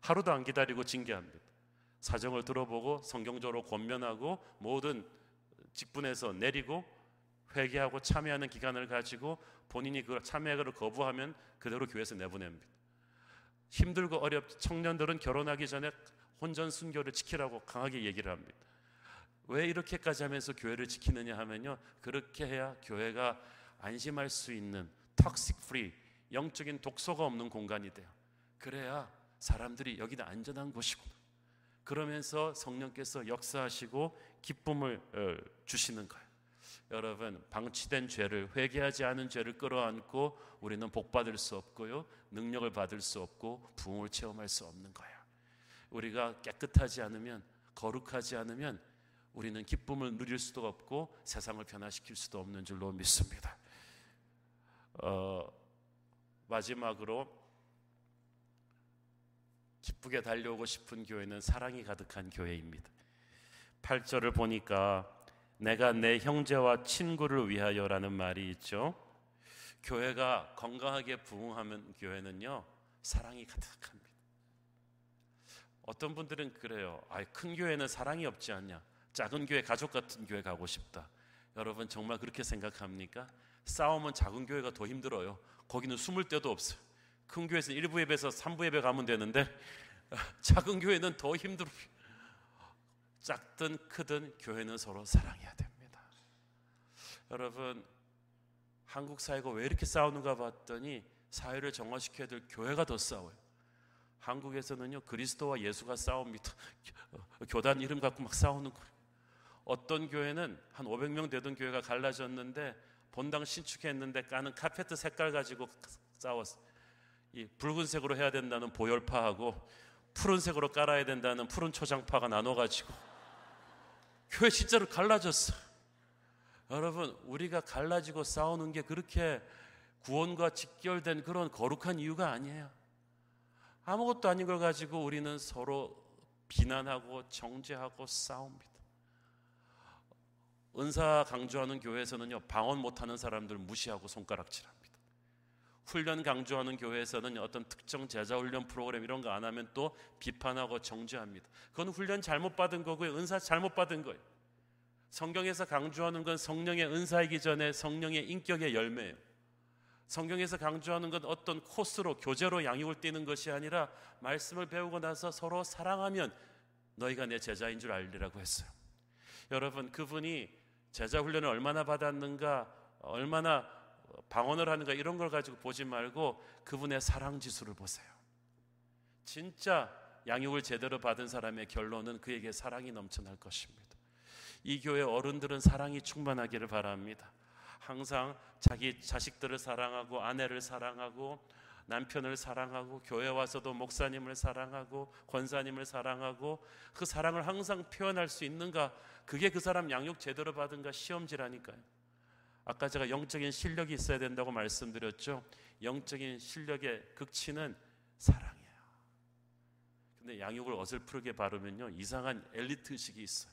하루도 안 기다리고 징계합니다. 사정을 들어보고 성경적으로 권면하고 모든 직분에서 내리고 회개하고 참여하는 기간을 가지고 본인이 그 참여를 거부하면 그대로 교회에서 내보냅니다. 힘들고 어렵 청년들은 결혼하기 전에 혼전 순결을 지키라고 강하게 얘기를 합니다. 왜 이렇게까지 하면서 교회를 지키느냐 하면요. 그렇게 해야 교회가 안심할 수 있는 toxic free 영적인 독소가 없는 공간이 돼요. 그래야 사람들이 여기는 안전한 곳이고 그러면서 성령께서 역사하시고 기쁨을 어, 주시는 거예요. 여러분 방치된 죄를 회개하지 않은 죄를 끌어안고 우리는 복 받을 수 없고요 능력을 받을 수 없고 부흥을 체험할 수 없는 거예요. 우리가 깨끗하지 않으면 거룩하지 않으면 우리는 기쁨을 누릴 수도 없고 세상을 변화시킬 수도 없는 줄로 믿습니다. 어, 마지막으로 기쁘게 달려오고 싶은 교회는 사랑이 가득한 교회입니다. 8절을 보니까 내가 내 형제와 친구를 위하여라는 말이 있죠. 교회가 건강하게 부흥하면 교회는요 사랑이 가득합니다. 어떤 분들은 그래요. 아, 큰 교회는 사랑이 없지 않냐? 작은 교회 가족 같은 교회 가고 싶다. 여러분 정말 그렇게 생각합니까? 싸움은 작은 교회가 더 힘들어요. 거기는 숨을 데도 없어요. 큰 교회에서는 1부 예배에서 3부 예배 가면 되는데 작은 교회는 더 힘들어요. 작든 크든 교회는 서로 사랑해야 됩니다. 여러분 한국 사회가 왜 이렇게 싸우는가 봤더니 사회를 정화시켜야 될 교회가 더 싸워요. 한국에서는요 그리스도와 예수가 싸웁니다. 교단 이름 갖고 막 싸우는 거예요. 어떤 교회는 한 500명 되던 교회가 갈라졌는데 본당 신축했는데 까는 카페트 색깔 가지고 싸웠어. 이 붉은색으로 해야 된다는 보혈파하고 푸른색으로 깔아야 된다는 푸른 초장파가 나눠 가지고 교회 실제로 갈라졌어. 여러분, 우리가 갈라지고 싸우는 게 그렇게 구원과 직결된 그런 거룩한 이유가 아니에요. 아무것도 아닌 걸 가지고 우리는 서로 비난하고 정죄하고 싸웁니다. 은사 강조하는 교회에서는요, 방언 못하는 사람들 무시하고 손가락질합니다. 훈련 강조하는 교회에서는 어떤 특정 제자 훈련 프로그램 이런 거 안 하면 또 비판하고 정죄합니다. 그건 훈련 잘못 받은 거고요. 은사 잘못 받은 거예요. 성경에서 강조하는 건 성령의 은사이기 전에 성령의 인격의 열매예요. 성경에서 강조하는 건 어떤 코스로 교제로 양육을 띠는 것이 아니라 말씀을 배우고 나서 서로 사랑하면 너희가 내 제자인 줄 알리라고 했어요. 여러분 그분이 제자 훈련을 얼마나 받았는가, 얼마나 방언을 하는가 이런 걸 가지고 보지 말고 그분의 사랑 지수를 보세요. 진짜 양육을 제대로 받은 사람의 결론은 그에게 사랑이 넘쳐날 것입니다. 이 교회 어른들은 사랑이 충만하기를 바랍니다. 항상 자기 자식들을 사랑하고 아내를 사랑하고 남편을 사랑하고 교회 와서도 목사님을 사랑하고 권사님을 사랑하고 그 사랑을 항상 표현할 수 있는가? 그게 그 사람 양육 제대로 받은가 시험지라니까요. 아까 제가 영적인 실력이 있어야 된다고 말씀드렸죠. 영적인 실력의 극치는 사랑이에요. 근데 양육을 어설프게 바르면요 이상한 엘리트 의식이 있어요.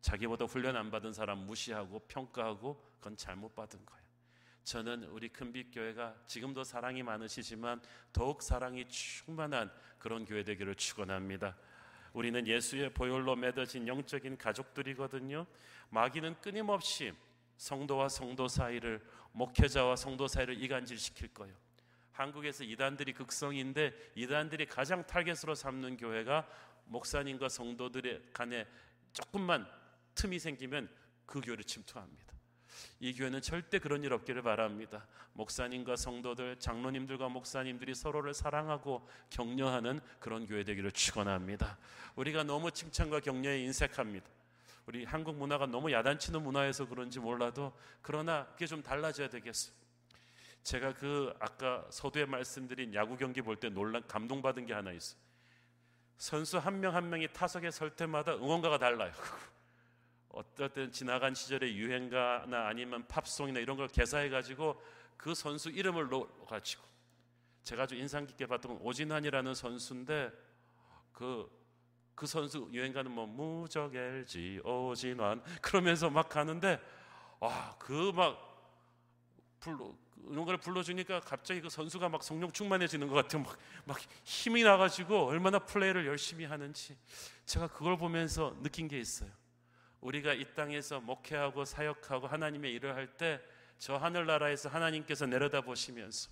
자기보다 훈련 안 받은 사람 무시하고 평가하고 그건 잘못 받은 거예요. 저는 우리 큰빛 교회가 지금도 사랑이 많으시지만 더욱 사랑이 충만한 그런 교회 되기를 축원합니다. 우리는 예수의 보혈로 맺어진 영적인 가족들이거든요. 마귀는 끊임없이 성도와 성도 사이를 목회자와 성도 사이를 이간질시킬 거예요. 한국에서 이단들이 극성인데 이단들이 가장 타겟으로 삼는 교회가 목사님과 성도들의 간에 조금만 틈이 생기면 그 교회를 침투합니다. 이 교회는 절대 그런 일 없기를 바랍니다. 목사님과 성도들, 장로님들과 목사님들이 서로를 사랑하고 격려하는 그런 교회 되기를 축원합니다. 우리가 너무 칭찬과 격려에 인색합니다. 우리 한국 문화가 너무 야단치는 문화여서 그런지 몰라도 그러나 그게 좀 달라져야 되겠어요. 제가 그 아까 서두에 말씀드린 야구 경기 볼 때 놀란 감동받은 게 하나 있어요. 선수 한 명한 한 명이 타석에 설 때마다 응원가가 달라요. 어떨 때는 지나간 시절의 유행가나 아니면 팝송이나 이런 걸 개사해 가지고 그 선수 이름을 넣어 가지고 제가 아주 인상 깊게 봤던 건 오진환이라는 선수인데 그 그그 선수 유행가는 뭐 무적 LG 오진환 그러면서 막 가는데 와그 막 불러 응원가를 불러주니까 갑자기 그 선수가 막 성령 충만해지는 것 같아요. 막, 막 힘이 나가지고 얼마나 플레이를 열심히 하는지 제가 그걸 보면서 느낀 게 있어요. 우리가 이 땅에서 목회하고 사역하고 하나님의 일을 할 때 저 하늘나라에서 하나님께서 내려다 보시면서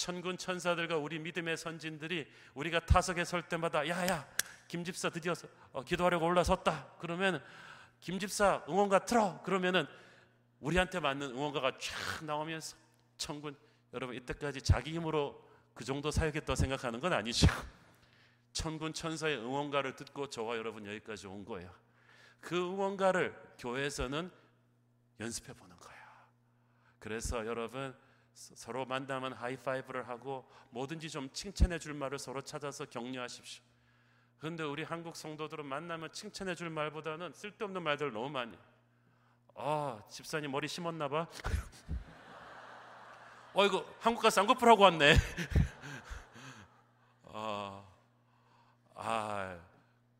천군 천사들과 우리 믿음의 선진들이 우리가 타석에 설 때마다 야야 김 집사 드디어 어, 기도하려고 올라섰다. 그러면 김 집사 응원가 틀어! 그러면은 우리한테 맞는 응원가가 쫙 나오면서 천군 여러분 이때까지 자기 힘으로 그 정도 사역했다 생각하는 건 아니죠. 천군 천사의 응원가를 듣고 저와 여러분 여기까지 온 거예요. 그 응원가를 교회에서는 연습해 보는 거야. 그래서 여러분 서로 만나면 하이파이브를 하고 뭐든지 좀 칭찬해 줄 말을 서로 찾아서 격려하십시오. 그런데 우리 한국 성도들은 만나면 칭찬해 줄 말보다는 쓸데없는 말들을 너무 많이. 아, 집사님 머리 심었나 봐. 어, 이거 한국 가서 쌍꺼풀 하고 왔네. 아, 아,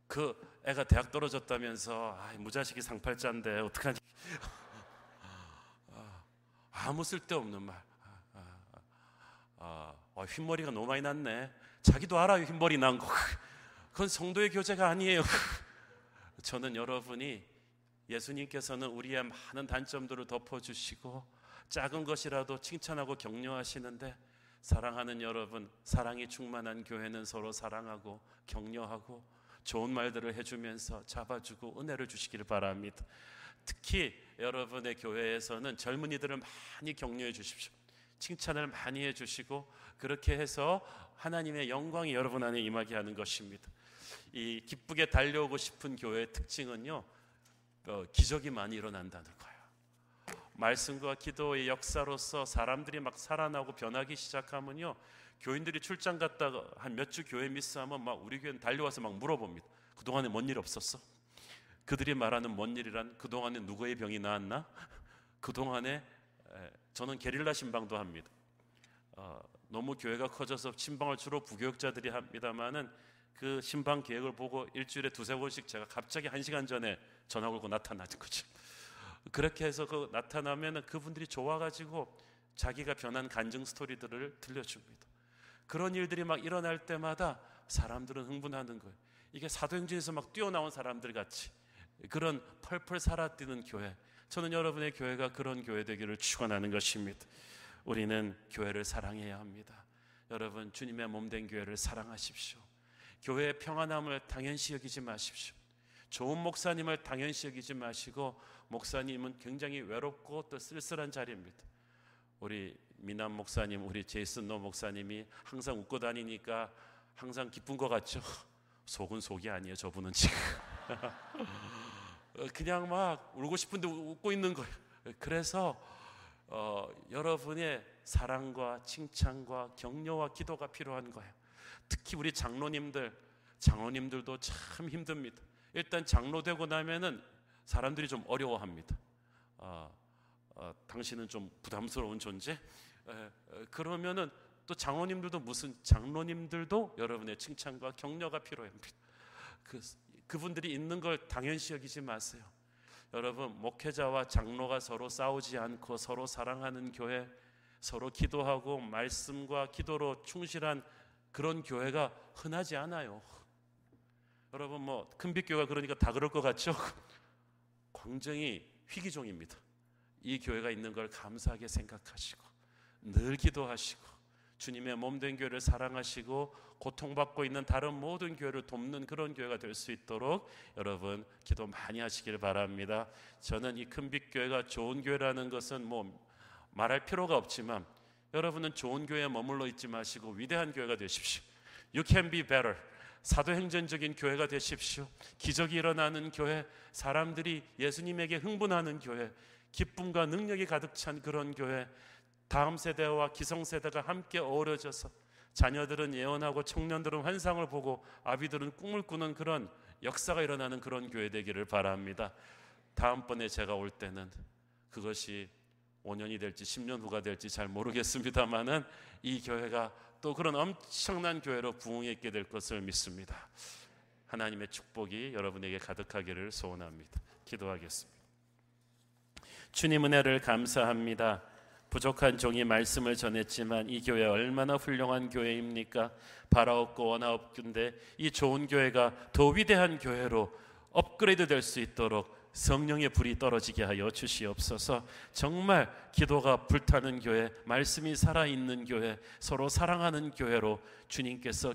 그 애가 대학 떨어졌다면서 아, 무자식이 상팔자인데 어떡하지? 아, 아무 쓸데없는 말. 아, 아, 아, 흰머리가 너무 많이 났네. 자기도 알아요 흰머리 난 거. 그건 성도의 교제가 아니에요. 저는 여러분이 예수님께서는 우리의 많은 단점들을 덮어주시고 작은 것이라도 칭찬하고 격려하시는데 사랑하는 여러분, 사랑이 충만한 교회는 서로 사랑하고 격려하고 좋은 말들을 해주면서 잡아주고 은혜를 주시기를 바랍니다. 특히 여러분의 교회에서는 젊은이들을 많이 격려해 주십시오. 칭찬을 많이 해주시고 그렇게 해서 하나님의 영광이 여러분 안에 임하게 하는 것입니다. 이 기쁘게 달려오고 싶은 교회의 특징은요, 어, 기적이 많이 일어난다는 거예요. 말씀과 기도의 역사로서 사람들이 막 살아나고 변하기 시작하면요, 교인들이 출장 갔다가 한 몇 주 교회 미스하면 막 우리 교회는 달려와서 막 물어봅니다. 그 동안에 뭔 일 없었어? 그들이 말하는 뭔 일이란 그 동안에 누구의 병이 나았나? 그 동안에 저는 게릴라 신방도 합니다. 어, 너무 교회가 커져서 신방을 주로 부교육자들이 합니다만은 그 신방 계획을 보고 일주일에 두세 번씩 제가 갑자기 한 시간 전에 전화 걸고 나타나는 거죠. 그렇게 해서 그 나타나면 그분들이 좋아가지고 자기가 변한 간증 스토리들을 들려줍니다. 그런 일들이 막 일어날 때마다 사람들은 흥분하는 거예요. 이게 사도행전에서 막 뛰어나온 사람들 같이 그런 펄펄 살아뛰는 교회. 저는 여러분의 교회가 그런 교회 되기를 축원하는 것입니다. 우리는 교회를 사랑해야 합니다. 여러분 주님의 몸된 교회를 사랑하십시오. 교회의 평안함을 당연시 여기지 마십시오. 좋은 목사님을 당연시 여기지 마시고 목사님은 굉장히 외롭고 또 쓸쓸한 자리입니다. 우리 미남 목사님, 우리 제이슨 노 목사님이 항상 웃고 다니니까 항상 기쁜 것 같죠? 속은 속이 아니에요. 저분은 지금 어, 그냥 막 울고 싶은데 웃고 있는 거예요. 그래서 어, 여러분의 사랑과 칭찬과 격려와 기도가 필요한 거예요. 특히 우리 장로님들, 장로님들도 참 힘듭니다. 일단 장로 되고 나면은 사람들이 좀 어려워합니다. 어, 어, 당신은 좀 부담스러운 존재. 에, 그러면은 또 장로님들도 무슨 장로님들도 여러분의 칭찬과 격려가 필요합니다. 그 그분들이 있는 걸 당연시 여기지 마세요. 여러분 목회자와 장로가 서로 싸우지 않고 서로 사랑하는 교회, 서로 기도하고 말씀과 기도로 충실한 그런 교회가 흔하지 않아요. 여러분 뭐 큰빛교회가 그러니까 다 그럴 것 같죠? 굉장히 희귀종입니다. 이 교회가 있는 걸 감사하게 생각하시고 늘 기도하시고 주님의 몸 된 교회를 사랑하시고 고통받고 있는 다른 모든 교회를 돕는 그런 교회가 될 수 있도록 여러분 기도 많이 하시길 바랍니다. 저는 이 큰빛 교회가 좋은 교회라는 것은 뭐 말할 필요가 없지만 여러분은 좋은 교회에 머물러 있지 마시고 위대한 교회가 되십시오. You can be better. 사도행전적인 교회가 되십시오. 기적이 일어나는 교회, 사람들이 예수님에게 흥분하는 교회, 기쁨과 능력이 가득 찬 그런 교회, 다음 세대와 기성 세대가 함께 어우러져서 자녀들은 예언하고 청년들은 환상을 보고 아비들은 꿈을 꾸는 그런 역사가 일어나는 그런 교회 되기를 바랍니다. 다음번에 제가 올 때는 그것이 5년이 될지 10년 후가 될지 잘 모르겠습니다만은 이 교회가 또 그런 엄청난 교회로 부흥해 있게 될 것을 믿습니다. 하나님의 축복이 여러분에게 가득하기를 소원합니다. 기도하겠습니다. 주님 은혜를 감사합니다. 부족한 종이 말씀을 전했지만 이 교회 얼마나 훌륭한 교회입니까? 바라옵고 원하옵근데 이 좋은 교회가 더 위대한 교회로 업그레이드 될 수 있도록 성령의 불이 떨어지게 하여 주시옵소서. 정말 기도가 불타는 교회, 말씀이 살아 있는 교회, 서로 사랑하는 교회로 주님께서